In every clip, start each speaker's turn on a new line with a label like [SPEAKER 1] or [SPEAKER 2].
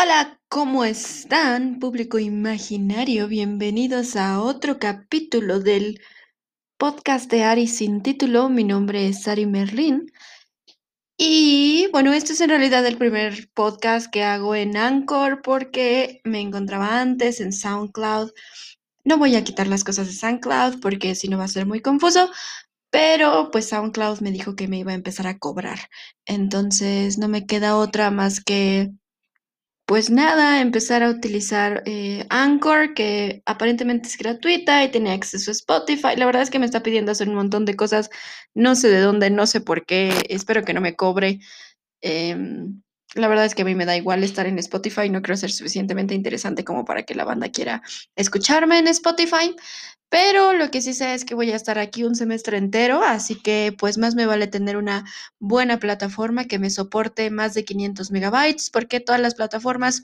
[SPEAKER 1] Hola, ¿cómo están, público imaginario? Bienvenidos a otro capítulo del podcast de Ari sin título. Mi nombre es Ari Merlin. Y bueno, este es en realidad el primer podcast que hago en Anchor porque me encontraba antes en SoundCloud. No voy a quitar las cosas de SoundCloud porque si no va a ser muy confuso, pero pues SoundCloud me dijo que me iba a empezar a cobrar. Entonces no me queda otra más que pues nada, empezar a utilizar eh, Anchor, que aparentemente es gratuita y tiene acceso a Spotify. La verdad es que me está pidiendo hacer un montón de cosas, no sé de dónde, no sé por qué, espero que no me cobre. Em, la verdad es que a mí me da igual estar en Spotify, no creo ser suficientemente interesante como para que la banda quiera escucharme en Spotify. Pero lo que sí sé es que voy a estar aquí un semestre entero, así que pues más me vale tener una buena plataforma que me soporte más de 500 megabytes, porque todas las plataformas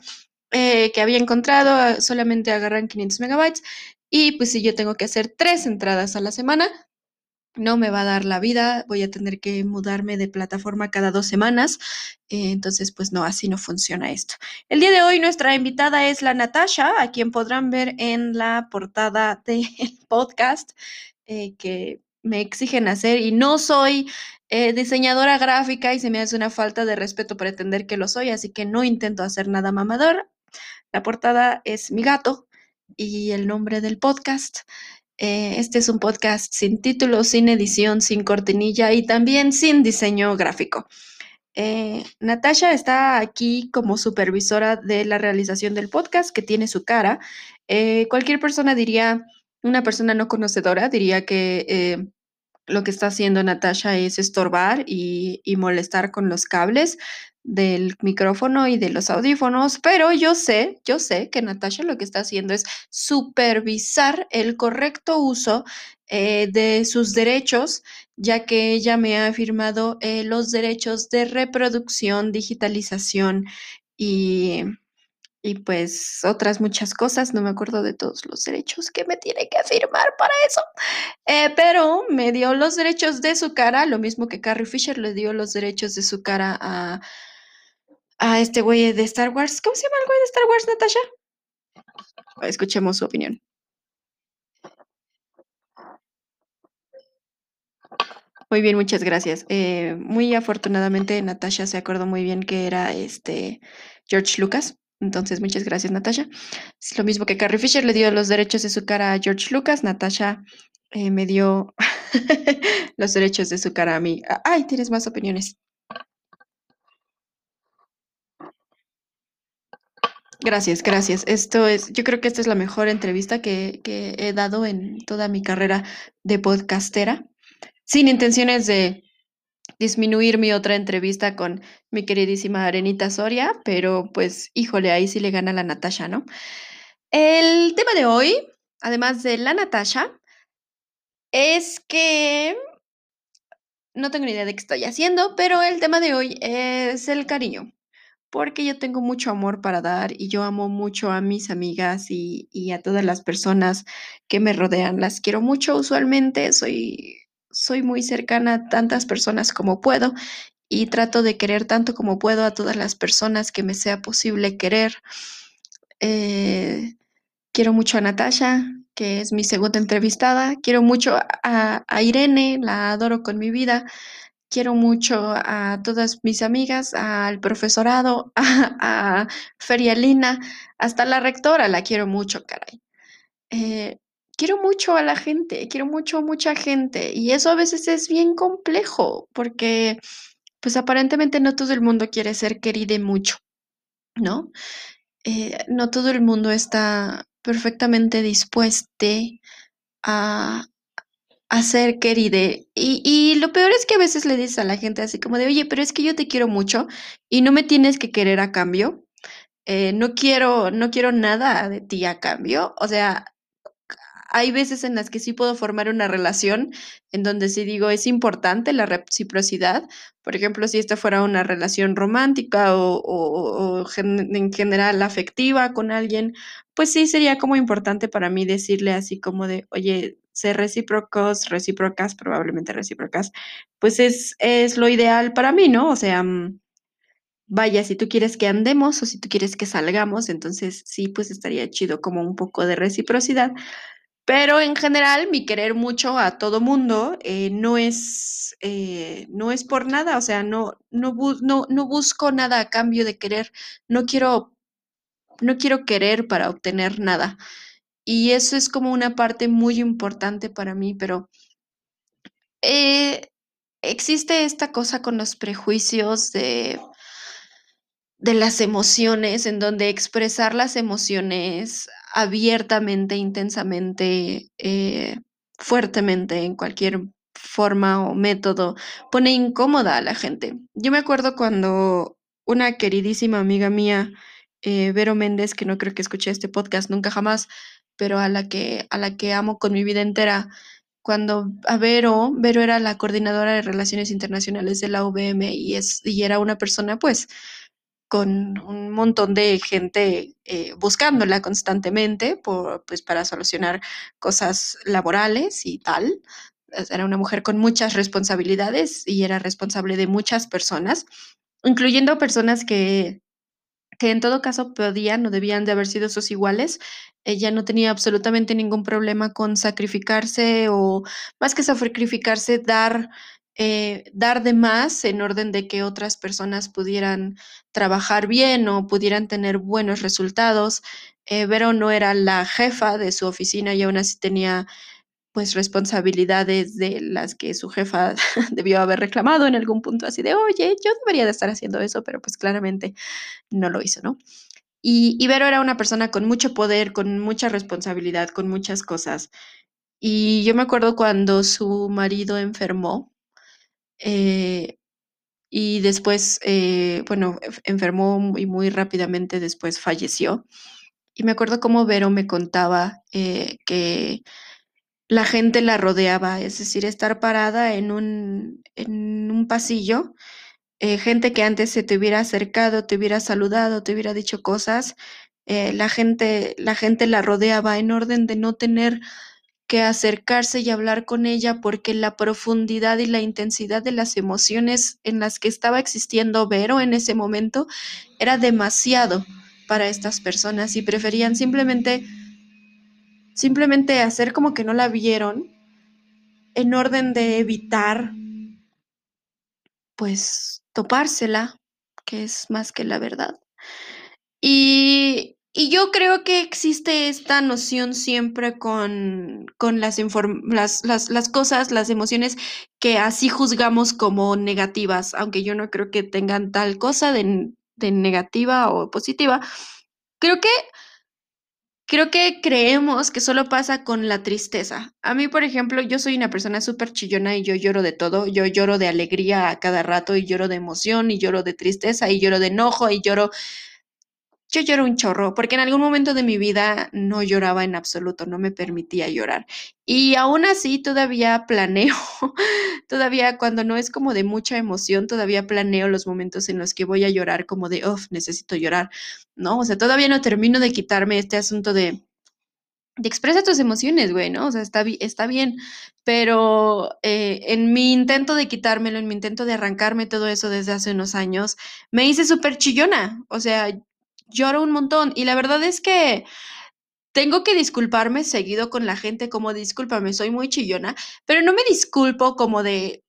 [SPEAKER 1] eh, que había encontrado ah, solamente agarran 500 megabytes. Y pues si yo tengo que hacer tres entradas a la semana, no me va a dar la vida, voy a tener que mudarme de plataforma cada dos semanas, eh, entonces pues no, así no funciona esto. El día de hoy nuestra invitada es la Natasha, a quien podrán ver en la portada del podcast eh, que me exigen hacer y no soy eh, diseñadora gráfica y se me hace una falta de respeto pretender que lo soy, así que no intento hacer nada mamador. La portada es mi gato y el nombre del podcast. Eh, este es un podcast sin título, sin edición, sin cortinilla y también sin diseño gráfico. Eh, Natasha está aquí como supervisora de la realización del podcast, que tiene su cara. Eh, cualquier persona diría, una persona no conocedora diría que lo que está haciendo Natasha es estorbar y, y molestar con los cables del micrófono y de los audífonos, pero yo sé, yo sé que Natasha lo que está haciendo es supervisar el correcto uso eh, de sus derechos, ya que ella me ha firmado eh, los derechos de reproducción, digitalización y, y pues otras muchas cosas. No me acuerdo de todos los derechos que me tiene que firmar para eso, eh, pero me dio los derechos de su cara, lo mismo que Carrie Fisher le dio los derechos de su cara a a este güey de Star Wars. ¿Cómo se llama el güey de Star Wars, Natasha? Escuchemos su opinión. Muy bien, muchas gracias. Eh, muy afortunadamente, Natasha se acordó muy bien que era este George Lucas. Entonces, muchas gracias, Natasha. Es lo mismo que Carrie Fisher le dio los derechos de su cara a George Lucas. Natasha eh, me dio los derechos de su cara a mí. Ay, tienes más opiniones. Gracias, gracias. Esto es, yo creo que esta es la mejor entrevista que, que he dado en toda mi carrera de podcastera, sin intenciones de disminuir mi otra entrevista con mi queridísima Arenita Soria, pero pues, híjole, ahí sí le gana la Natasha, ¿no? El tema de hoy, además de la Natasha, es que no tengo ni idea de qué estoy haciendo, pero el tema de hoy es el cariño porque yo tengo mucho amor para dar y yo amo mucho a mis amigas y, a todas las personas que me rodean. Las quiero mucho usualmente, soy, soy muy cercana a tantas personas como puedo y trato de querer tanto como puedo a todas las personas que me sea posible querer. Eh, quiero mucho a Natasha, que es mi segunda entrevistada. Quiero mucho a, a Irene, la adoro con mi vida. Quiero mucho a todas mis amigas, al profesorado, a, Ferialina, hasta la rectora la quiero mucho, caray. Eh, quiero mucho a la gente, quiero mucho a mucha gente y eso a veces es bien complejo porque pues aparentemente no todo el mundo quiere ser querido mucho, ¿no? Eh, no todo el mundo está perfectamente dispuesto a, hacer queride. Y, y lo peor es que a veces le dices a la gente así como de, oye, pero es que yo te quiero mucho y no me tienes que querer a cambio. Eh, no quiero, no quiero nada de ti a cambio. O sea, hay veces en las que sí puedo formar una relación en donde sí digo es importante la reciprocidad. Por ejemplo, si esta fuera una relación romántica o en general afectiva con alguien, pues sí sería como importante para mí decirle así como de, oye, ser recíprocos, recíprocas, probablemente recíprocas, pues es, es lo ideal para mí, ¿no? O sea, mm, vaya, si tú quieres que andemos o si tú quieres que salgamos, entonces sí, pues estaría chido como un poco de reciprocidad. Pero en general, mi querer mucho a todo mundo eh, no, es, eh, no es por nada, o sea, no, no, no, no busco nada a cambio de querer, no quiero, no quiero querer para obtener nada. Y eso es como una parte muy importante para mí, pero eh, existe esta cosa con los prejuicios de de las emociones, en donde expresar las emociones abiertamente, intensamente, eh, fuertemente, en cualquier forma o método, pone incómoda a la gente. Yo me acuerdo cuando una queridísima amiga mía, eh, Vero Méndez, que no creo que escuché este podcast nunca jamás, pero a la que, a la que amo con mi vida entera, cuando a Vero, Vero era la coordinadora de relaciones internacionales de la UVM y, es, y era una persona pues con un montón de gente eh, buscándola constantemente por, pues, para solucionar cosas laborales y tal. Era una mujer con muchas responsabilidades y era responsable de muchas personas, incluyendo personas que que en todo caso podían o debían de haber sido sus iguales. Ella no tenía absolutamente ningún problema con sacrificarse o más que sacrificarse, dar, eh, dar de más en orden de que otras personas pudieran trabajar bien o pudieran tener buenos resultados. Eh, Vero no era la jefa de su oficina y aún así tenía pues responsabilidades de las que su jefa debió haber reclamado en algún punto así de, oye, yo debería de estar haciendo eso, pero pues claramente no lo hizo, ¿no? Y Ibero era una persona con mucho poder, con mucha responsabilidad, con muchas cosas. Y yo me acuerdo cuando su marido enfermó eh, y después, eh, bueno, enfermó y muy rápidamente después falleció. Y me acuerdo cómo Vero me contaba eh, que la gente la rodeaba, es decir, estar parada en un, en un pasillo, eh, gente que antes se te hubiera acercado, te hubiera saludado, te hubiera dicho cosas, eh, la, gente, la gente la rodeaba en orden de no tener que acercarse y hablar con ella porque la profundidad y la intensidad de las emociones en las que estaba existiendo Vero en ese momento era demasiado para estas personas y preferían simplemente simplemente hacer como que no la vieron en orden de evitar, pues, topársela, que es más que la verdad. Y, y yo creo que existe esta noción siempre con, con las, las, las, las, cosas, las emociones que así juzgamos como negativas, aunque yo no creo que tengan tal cosa de, de negativa o positiva. Creo que Creo que creemos que solo pasa con la tristeza. A mí, por ejemplo, yo soy una persona súper chillona y yo lloro de todo. Yo lloro de alegría a cada rato y lloro de emoción y lloro de tristeza y lloro de enojo y lloro yo lloro un chorro, porque en algún momento de mi vida no lloraba en absoluto, no me permitía llorar. Y aún así todavía planeo, todavía cuando no es como de mucha emoción, todavía planeo los momentos en los que voy a llorar como de, uff, necesito llorar, ¿no? O sea, todavía no termino de quitarme este asunto de, de expresa tus emociones, güey, ¿no? O sea, está, está bien, pero eh, en mi intento de quitármelo, en mi intento de arrancarme todo eso desde hace unos años, me hice súper chillona, o sea, lloro un montón. Y la verdad es que tengo que disculparme seguido con la gente como discúlpame, soy muy chillona, pero no me disculpo como de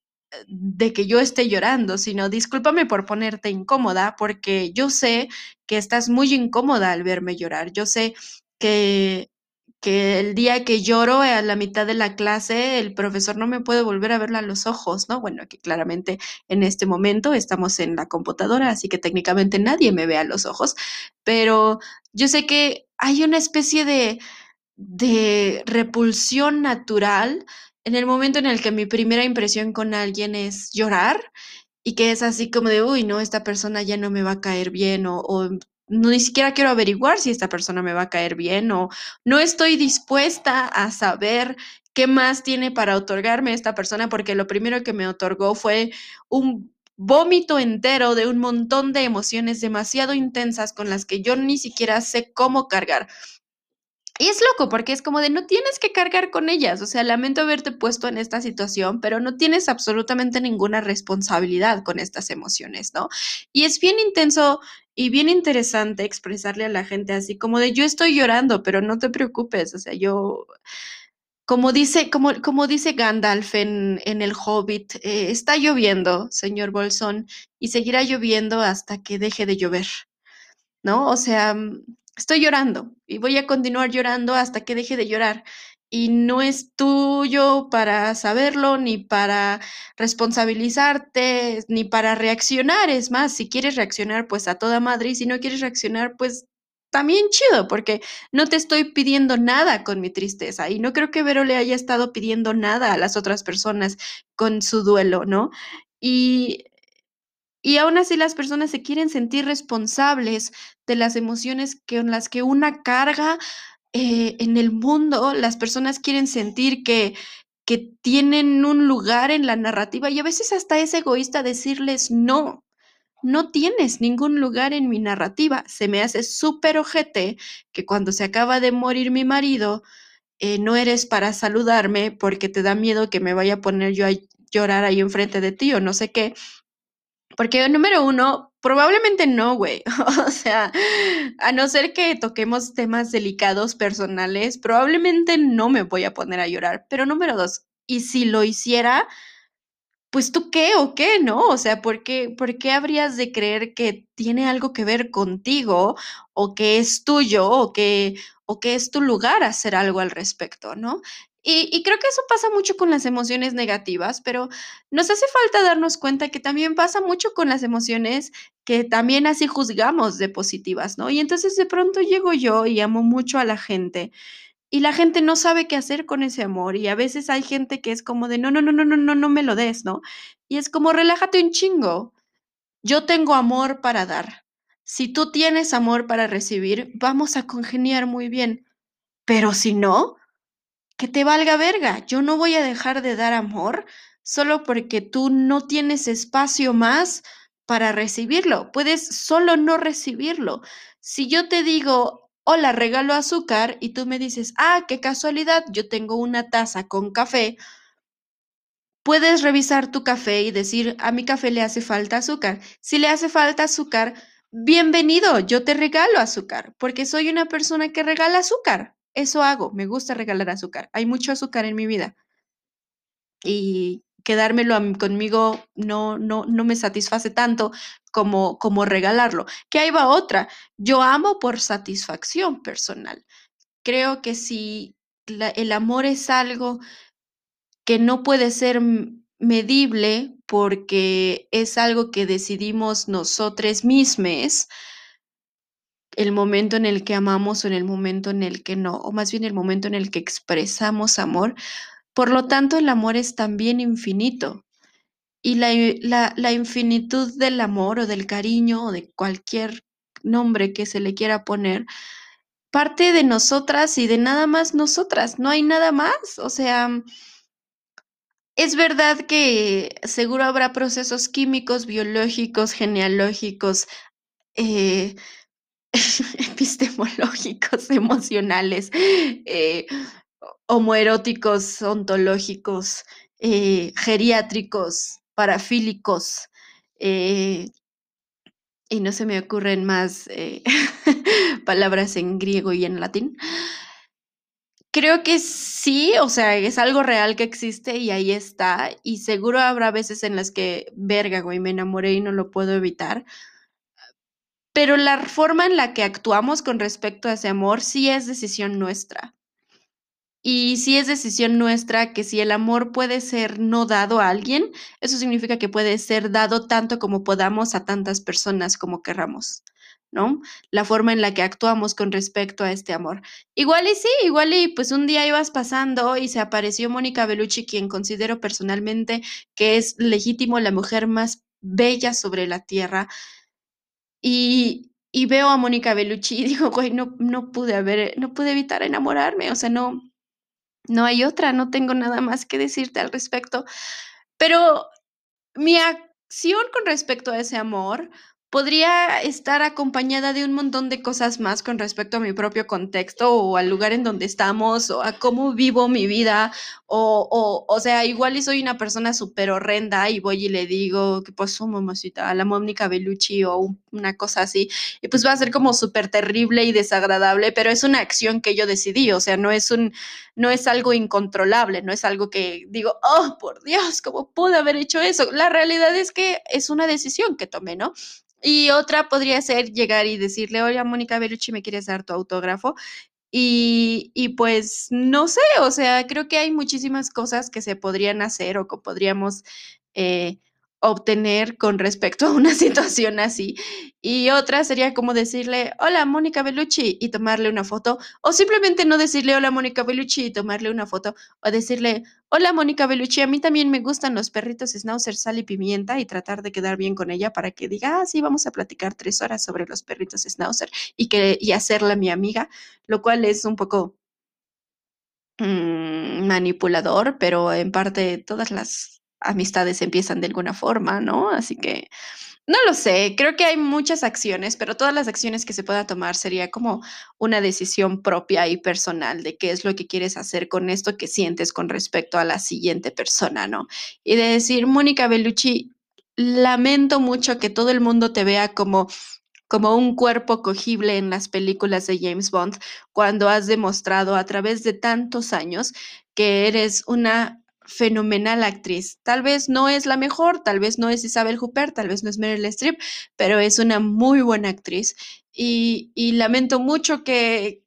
[SPEAKER 1] de que yo esté llorando, sino discúlpame por ponerte incómoda, porque yo sé que estás muy incómoda al verme llorar. Yo sé que que el día que lloro a la mitad de la clase, el profesor no me puede volver a verla a los ojos, ¿no? Bueno, que claramente en este momento estamos en la computadora, así que técnicamente nadie me ve a los ojos, pero yo sé que hay una especie de, de repulsión natural en el momento en el que mi primera impresión con alguien es llorar y que es así como de, uy, no, esta persona ya no me va a caer bien o, o ni siquiera quiero averiguar si esta persona me va a caer bien o no estoy dispuesta a saber qué más tiene para otorgarme esta persona porque lo primero que me otorgó fue un vómito entero de un montón de emociones demasiado intensas con las que yo ni siquiera sé cómo cargar. Y es loco porque es como de no tienes que cargar con ellas, o sea, lamento haberte puesto en esta situación, pero no tienes absolutamente ninguna responsabilidad con estas emociones, ¿no? Y es bien intenso y bien interesante expresarle a la gente así como de yo estoy llorando, pero no te preocupes, o sea, yo como dice, como, como dice Gandalf en, en El Hobbit, eh, está lloviendo, señor Bolsón, y seguirá lloviendo hasta que deje de llover, ¿no? O sea, mm, estoy llorando y voy a continuar llorando hasta que deje de llorar. Y no es tuyo para saberlo, ni para responsabilizarte, ni para reaccionar. Es más, si quieres reaccionar, pues a toda madre, y si no quieres reaccionar, pues también chido, porque no te estoy pidiendo nada con mi tristeza. Y no creo que Vero le haya estado pidiendo nada a las otras personas con su duelo, ¿no? Y y aún así las personas se quieren sentir responsables de las emociones con las que una carga eh, en el mundo. Las personas quieren sentir que, que tienen un lugar en la narrativa y a veces hasta es egoísta decirles no. No tienes ningún lugar en mi narrativa. Se me hace súper ojete que cuando se acaba de morir mi marido, eh, no eres para saludarme porque te da miedo que me vaya a poner yo a llorar ahí enfrente de ti o no sé qué. Porque número uno, probablemente no, güey. O sea, a no ser que toquemos temas delicados personales, probablemente no me voy a poner a llorar. Pero número dos, y si lo hiciera, pues tú qué o qué, ¿no? O sea, ¿por qué, ¿por qué habrías de creer que tiene algo que ver contigo o que es tuyo o que, o que es tu lugar hacer algo al respecto, ¿no? Y, y, creo que eso pasa mucho con las emociones negativas, pero nos hace falta darnos cuenta que también pasa mucho con las emociones que también así juzgamos de positivas, ¿no? Y entonces de pronto llego yo y amo mucho a la gente y la gente no sabe qué hacer con ese amor y a veces hay gente que es como de no, no, no, no, no, no, no me lo des, ¿no? Y es como relájate un chingo. Yo tengo amor para dar. Si tú tienes amor para recibir, vamos a congeniar muy bien. Pero si no, que te valga verga. Yo no voy a dejar de dar amor solo porque tú no tienes espacio más para recibirlo. Puedes solo no recibirlo. Si yo te digo, hola, regalo azúcar, y tú me dices, ah, qué casualidad, yo tengo una taza con café, puedes revisar tu café y decir, a mi café le hace falta azúcar. Si le hace falta azúcar, bienvenido, yo te regalo azúcar, porque soy una persona que regala azúcar. Eso hago, me gusta regalar azúcar. Hay mucho azúcar en mi vida. Y quedármelo conmigo no, no, no me satisface tanto como, como regalarlo. Que ahí va otra. Yo amo por satisfacción personal. Creo que si el amor es algo que no puede ser medible porque es algo que decidimos nosotros mismos, el momento en el que amamos o en el momento en el que no, o más bien el momento en el que expresamos amor. Por lo tanto, el amor es también infinito. Y la, la, infinitud del amor o del cariño o de cualquier nombre que se le quiera poner, parte de nosotras y de nada más nosotras, no hay nada más. O sea, es verdad que seguro habrá procesos químicos, biológicos, genealógicos, eh, epistemológicos, emocionales, eh, homoeróticos, ontológicos, eh, geriátricos, parafílicos, eh, y no se me ocurren más eh, palabras en griego y en latín. Creo que sí, o sea, es algo real que existe y ahí está. Y seguro habrá veces en las que, verga, güey, me enamoré y no lo puedo evitar pero la forma en la que actuamos con respecto a ese amor sí es decisión nuestra. Y sí es decisión nuestra que si el amor puede ser no dado a alguien, eso significa que puede ser dado tanto como podamos a tantas personas como querramos, ¿no? La forma en la que actuamos con respecto a este amor. Igual y sí, igual y pues un día ibas pasando y se apareció Mónica Bellucci, quien considero personalmente que es legítimo la mujer más bella sobre la tierra y, y veo a Mónica Bellucci y digo, güey, no, no pude haber, no pude evitar enamorarme, o sea, no, no hay otra, no tengo nada más que decirte al respecto. Pero mi acción con respecto a ese amor podría estar acompañada de un montón de cosas más con respecto a mi propio contexto o al lugar en donde estamos o a cómo vivo mi vida o, o, o sea, igual y soy una persona súper horrenda y voy y le digo, ¿qué pasó, mamacita? A la Mónica Bellucci o una cosa así. Y pues va a ser como súper terrible y desagradable, pero es una acción que yo decidí, o sea, no es un, no es algo incontrolable, no es algo que digo, oh, por Dios, ¿cómo pude haber hecho eso? La realidad es que es una decisión que tomé, ¿no? Y otra podría ser llegar y decirle, oye, Mónica Bellucci, ¿me quieres dar tu autógrafo? Y, y, pues no sé, o sea, creo que hay muchísimas cosas que se podrían hacer o que podríamos eh, obtener con respecto a una situación así. Y otra sería como decirle, hola Mónica Bellucci y tomarle una foto, o simplemente no decirle hola Mónica Bellucci y tomarle una foto, o decirle, hola Mónica Bellucci, a mí también me gustan los perritos schnauzer, sal y pimienta y tratar de quedar bien con ella para que diga, ah, sí, vamos a platicar tres horas sobre los perritos schnauzer y, que, y hacerla mi amiga, lo cual es un poco mmm, manipulador, pero en parte todas las amistades empiezan de alguna forma, ¿no? Así que no lo sé, creo que hay muchas acciones, pero todas las acciones que se pueda tomar sería como una decisión propia y personal de qué es lo que quieres hacer con esto que sientes con respecto a la siguiente persona, ¿no? Y de decir, Mónica Bellucci, lamento mucho que todo el mundo te vea como como un cuerpo cogible en las películas de James Bond, cuando has demostrado a través de tantos años que eres una fenomenal actriz. Tal vez no es la mejor, tal vez no es Isabel Huppert, tal vez no es Meryl Streep, pero es una muy buena actriz. Y, y lamento mucho que,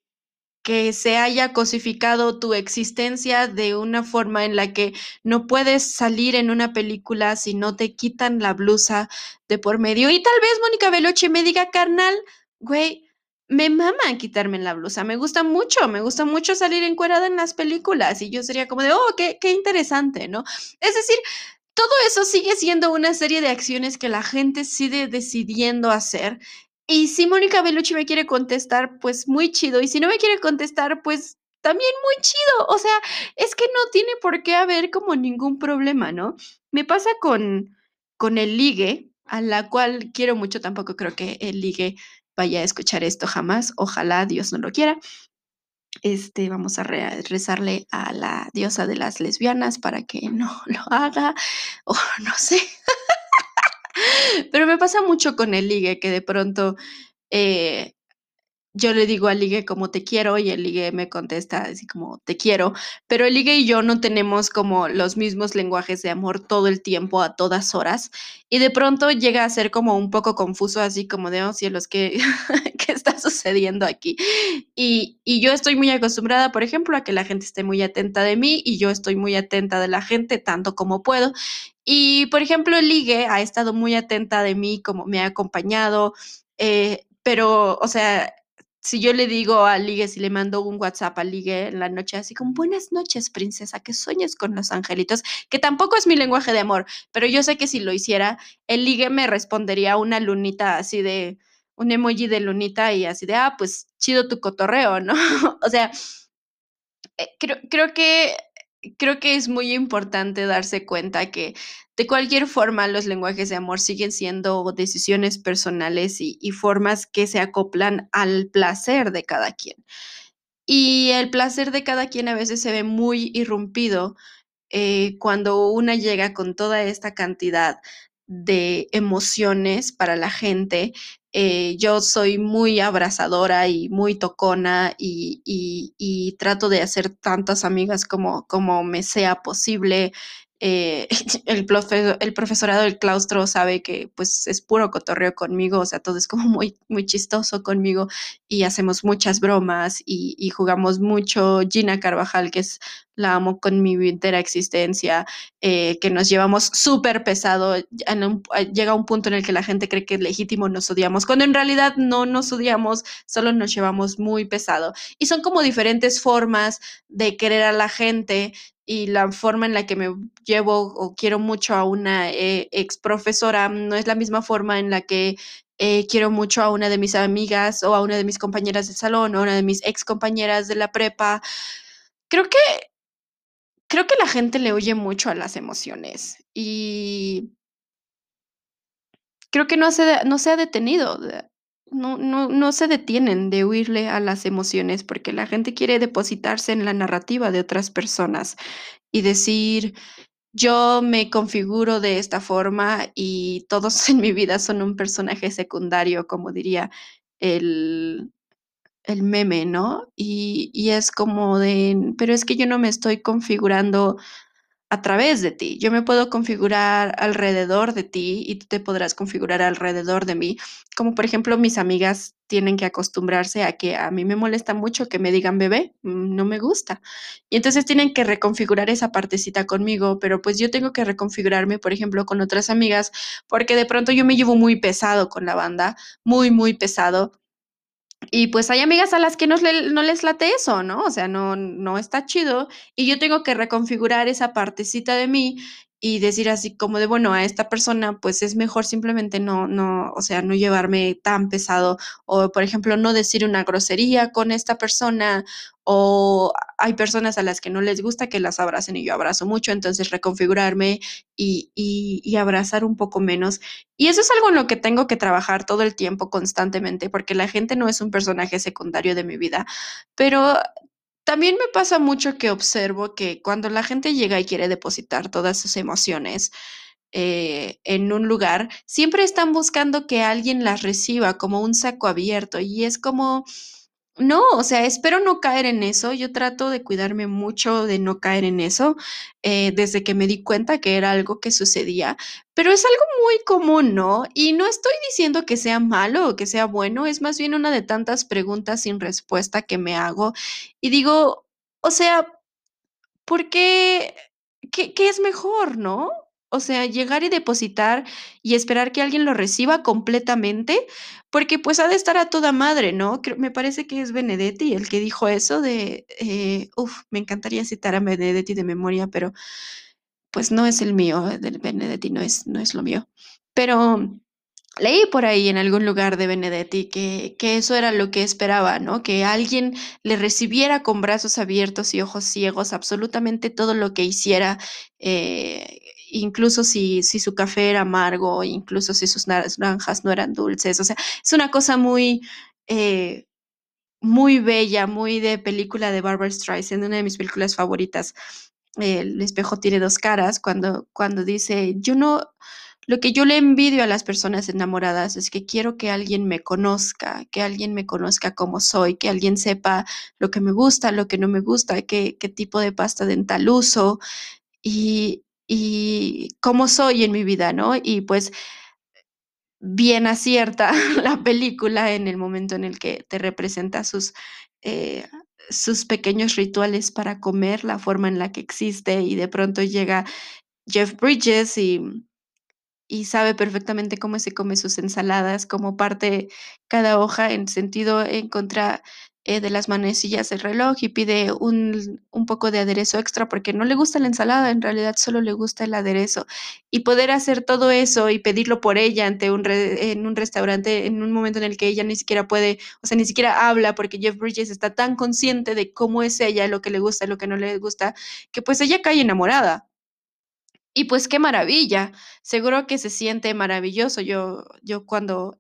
[SPEAKER 1] que se haya cosificado tu existencia de una forma en la que no puedes salir en una película si no te quitan la blusa de por medio. Y tal vez Mónica Veloche me diga, carnal, güey, me mama quitarme la blusa, me gusta mucho, me gusta mucho salir encuerada en las películas y yo sería como de, oh, qué, qué interesante, ¿no? Es decir, todo eso sigue siendo una serie de acciones que la gente sigue decidiendo hacer. Y si Mónica Bellucci me quiere contestar, pues muy chido. Y si no me quiere contestar, pues también muy chido. O sea, es que no tiene por qué haber como ningún problema, ¿no? Me pasa con, con el ligue, a la cual quiero mucho, tampoco creo que el ligue vaya a escuchar esto jamás, ojalá Dios no lo quiera. Este, vamos a re rezarle a la diosa de las lesbianas para que no lo haga, o no sé. Pero me pasa mucho con el ligue, que de pronto eh, yo le digo al ligue como te quiero y el ligue me contesta así como te quiero, pero el ligue y yo no tenemos como los mismos lenguajes de amor todo el tiempo, a todas horas, y de pronto llega a ser como un poco confuso, así como de, oh cielos, ¿qué, ¿qué está sucediendo aquí? Y, y yo estoy muy acostumbrada, por ejemplo, a que la gente esté muy atenta de mí y yo estoy muy atenta de la gente tanto como puedo. Y, por ejemplo, el ligue ha estado muy atenta de mí, como me ha acompañado, eh, pero, o sea, si yo le digo a Ligue, si le mando un WhatsApp a Ligue en la noche, así como buenas noches, princesa, que sueñes con los angelitos, que tampoco es mi lenguaje de amor, pero yo sé que si lo hiciera, el Ligue me respondería una lunita así de un emoji de lunita y así de, ah, pues chido tu cotorreo, ¿no? o sea, eh, creo, creo que creo que es muy importante darse cuenta que de cualquier forma los lenguajes de amor siguen siendo decisiones personales y, formas que se acoplan al placer de cada quien. Y el placer de cada quien a veces se ve muy irrumpido eh, cuando una llega con toda esta cantidad de emociones para la gente. Eh, yo soy muy abrazadora y muy tocona y, y, trato de hacer tantas amigas como, como me sea posible. Eh, el, el, profesorado del claustro sabe que pues es puro cotorreo conmigo, o sea, todo es como muy, muy chistoso conmigo y hacemos muchas bromas y, jugamos mucho. Gina Carvajal, que es la amo con mi entera existencia, eh, que nos llevamos súper pesado, un, llega un punto en el que la gente cree que es legítimo, nos odiamos, cuando en realidad no nos odiamos, solo nos llevamos muy pesado. Y son como diferentes formas de querer a la gente y la forma en la que me llevo o quiero mucho a una eh, ex profesora no es la misma forma en la que eh, quiero mucho a una de mis amigas o a una de mis compañeras de salón o a una de mis ex compañeras de la prepa. Creo que creo que la gente le oye mucho a las emociones y creo que no se, no se ha detenido. No, no, no se detienen de huirle a las emociones porque la gente quiere depositarse en la narrativa de otras personas y decir, yo me configuro de esta forma y todos en mi vida son un personaje secundario, como diría el, el meme, ¿no? Y, y es como de, pero es que yo no me estoy configurando a través de ti. Yo me puedo configurar alrededor de ti y tú te podrás configurar alrededor de mí. Como por ejemplo, mis amigas tienen que acostumbrarse a que a mí me molesta mucho que me digan bebé, mm, no me gusta. Y entonces tienen que reconfigurar esa partecita conmigo, pero pues yo tengo que reconfigurarme, por ejemplo, con otras amigas, porque de pronto yo me llevo muy pesado con la banda, muy, muy pesado y pues hay amigas a las que no, no les late eso, ¿no? O sea, no, no está chido. Y yo tengo que reconfigurar esa partecita de mí y decir así como de, bueno, a esta persona pues es mejor simplemente no, no, o sea, no llevarme tan pesado o, por ejemplo, no decir una grosería con esta persona o hay personas a las que no les gusta que las abracen y yo abrazo mucho, entonces reconfigurarme y, y, abrazar un poco menos. Y eso es algo en lo que tengo que trabajar todo el tiempo, constantemente, porque la gente no es un personaje secundario de mi vida, pero también me pasa mucho que observo que cuando la gente llega y quiere depositar todas sus emociones eh, en un lugar, siempre están buscando que alguien las reciba como un saco abierto y es como, no, o sea, espero no caer en eso. Yo trato de cuidarme mucho de no caer en eso eh, desde que me di cuenta que era algo que sucedía, pero es algo muy común, ¿no? Y no estoy diciendo que sea malo o que sea bueno, es más bien una de tantas preguntas sin respuesta que me hago y digo, o sea, ¿por qué? ¿Qué, qué es mejor, no? O sea, llegar y depositar y esperar que alguien lo reciba completamente, porque pues ha de estar a toda madre, ¿no? Me parece que es Benedetti el que dijo eso de, eh, uf, me encantaría citar a Benedetti de memoria, pero pues no es el mío, eh, del Benedetti no es, no es lo mío. Pero leí por ahí en algún lugar de Benedetti que, que eso era lo que esperaba, ¿no? Que alguien le recibiera con brazos abiertos y ojos ciegos absolutamente todo lo que hiciera, eh, incluso si, si su café era amargo, incluso si sus naranjas no eran dulces. O sea, es una cosa muy... eh, muy bella, muy de película de Barbara Streisand, una de mis películas favoritas. El espejo tiene dos caras, cuando, cuando dice, yo no, lo que yo le envidio a las personas enamoradas es que quiero que alguien me conozca, que alguien me conozca como soy, que alguien sepa lo que me gusta, lo que no me gusta, qué, qué tipo de pasta dental uso y, y cómo soy en mi vida, ¿no? Y pues bien acierta la película en el momento en el que te representa sus, eh, sus pequeños rituales para comer, la forma en la que existe y de pronto llega Jeff Bridges y y sabe perfectamente cómo se come sus ensaladas, cómo parte cada hoja en sentido en contra eh, de las manecillas del reloj y pide un, un poco de aderezo extra porque no le gusta la ensalada, en realidad solo le gusta el aderezo. Y poder hacer todo eso y pedirlo por ella ante un en un restaurante en un momento en el que ella ni siquiera puede, o sea, ni siquiera habla porque Jeff Bridges está tan consciente de cómo es ella, lo que le gusta, lo que no le gusta, que pues ella cae enamorada. Y pues qué maravilla, seguro que se siente maravilloso. Yo yo cuando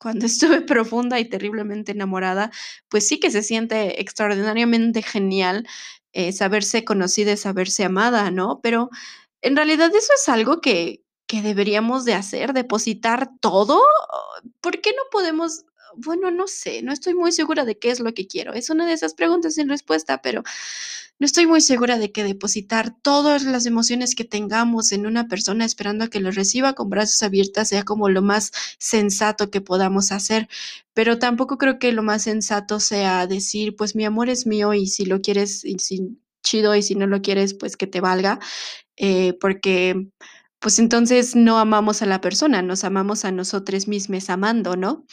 [SPEAKER 1] cuando estuve profunda y terriblemente enamorada, pues sí que se siente extraordinariamente genial, eh, saberse conocida saberse amada, ¿no? Pero en realidad eso es algo que que deberíamos de hacer, depositar todo, ¿por qué no podemos? Bueno, no sé, no estoy muy segura de qué es lo que quiero. Es una de esas preguntas sin respuesta, pero no estoy muy segura de que depositar todas las emociones que tengamos en una persona esperando a que lo reciba con brazos abiertos sea como lo más sensato que podamos hacer, pero tampoco creo que lo más sensato sea decir, pues mi amor es mío y si lo quieres, y si chido, y si no lo quieres, pues que te valga, eh, porque pues entonces no amamos a la persona, nos amamos a nosotros mismos amando, ¿no?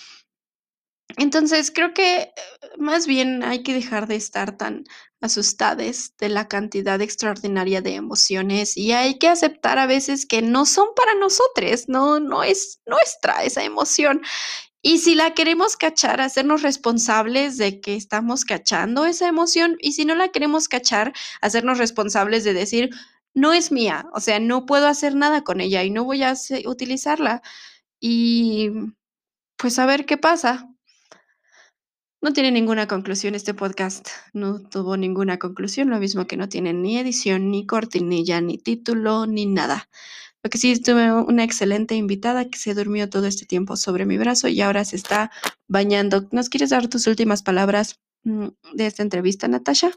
[SPEAKER 1] Entonces, creo que, más bien hay que dejar de estar tan asustades de la cantidad extraordinaria de emociones, y hay que aceptar a veces que no son para nosotros, no no es nuestra esa emoción. Y si la queremos cachar, hacernos responsables de que estamos cachando esa emoción, y si no la queremos cachar, hacernos responsables de decir: "No es mía, o sea, no puedo hacer nada con ella y no voy a utilizarla". y pues a ver qué pasa. No tiene ninguna conclusión este podcast, no tuvo ninguna conclusión, lo mismo que no tiene ni edición, ni cortinilla, ni título, ni nada. Lo que sí tuve una excelente invitada que se durmió todo este tiempo sobre mi brazo y ahora se está bañando. ¿Nos quieres dar tus últimas palabras mm, de esta entrevista, Natasha?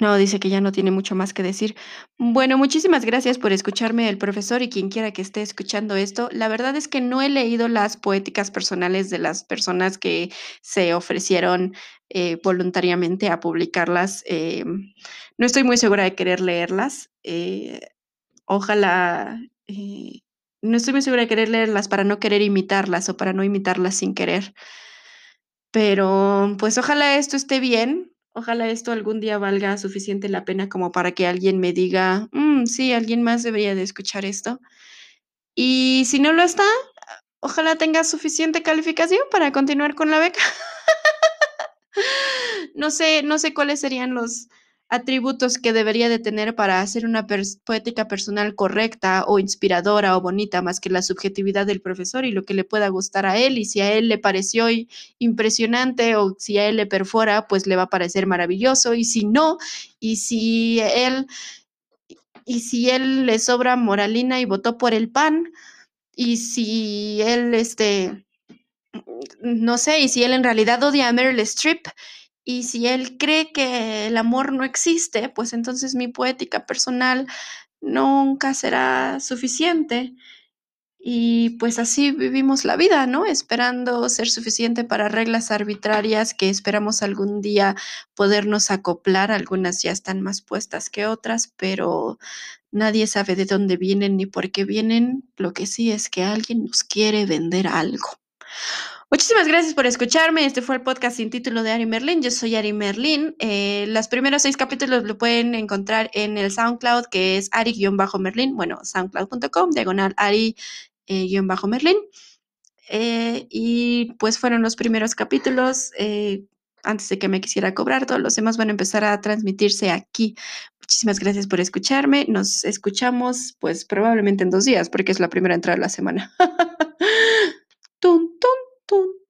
[SPEAKER 1] No, dice que ya no tiene mucho más que decir. Bueno, muchísimas gracias por escucharme, el profesor y quien quiera que esté escuchando esto. La verdad es que no he leído las poéticas personales de las personas que se ofrecieron eh, voluntariamente a publicarlas. Eh, no estoy muy segura de querer leerlas. Eh, ojalá, no estoy muy segura de querer leerlas para no querer imitarlas o para no imitarlas sin querer. Pero pues ojalá esto esté bien Ojalá esto algún día valga suficiente la pena como para que alguien me diga, mm, sí, alguien más debería de escuchar esto. Y si no lo está, ojalá tenga suficiente calificación para continuar con la beca. no sé, no sé cuáles serían los atributos que debería de tener para hacer una poética personal correcta o inspiradora o bonita más que la subjetividad del profesor y lo que le pueda gustar a él y si a él le pareció impresionante o si a él le perfora, pues le va a parecer maravilloso y si no, y si él y si él le sobra moralina y votó por el pan y si él este no sé, y si él en realidad odia a Meryl Streep y si él cree que el amor no existe, pues entonces mi poética personal nunca será suficiente. Y pues así vivimos la vida, ¿no? Esperando ser suficiente para reglas arbitrarias que esperamos algún día podernos acoplar. Algunas ya están más puestas que otras, pero nadie sabe de dónde vienen ni por qué vienen. Lo que sí es que alguien nos quiere vender algo. Muchísimas gracias por escucharme. Este fue el podcast sin título de Ari Merlin. Yo soy Ari Merlin. Eh, los primeros seis capítulos lo pueden encontrar en el SoundCloud, que es Ari-Merlin. Bueno, soundcloud.com, diagonal Ari-Merlin. Eh, y pues fueron los primeros capítulos. Eh, antes de que me quisiera cobrar, todos los demás van a empezar a transmitirse aquí. Muchísimas gracias por escucharme. Nos escuchamos pues probablemente en dos días porque es la primera entrada de la semana. Tun.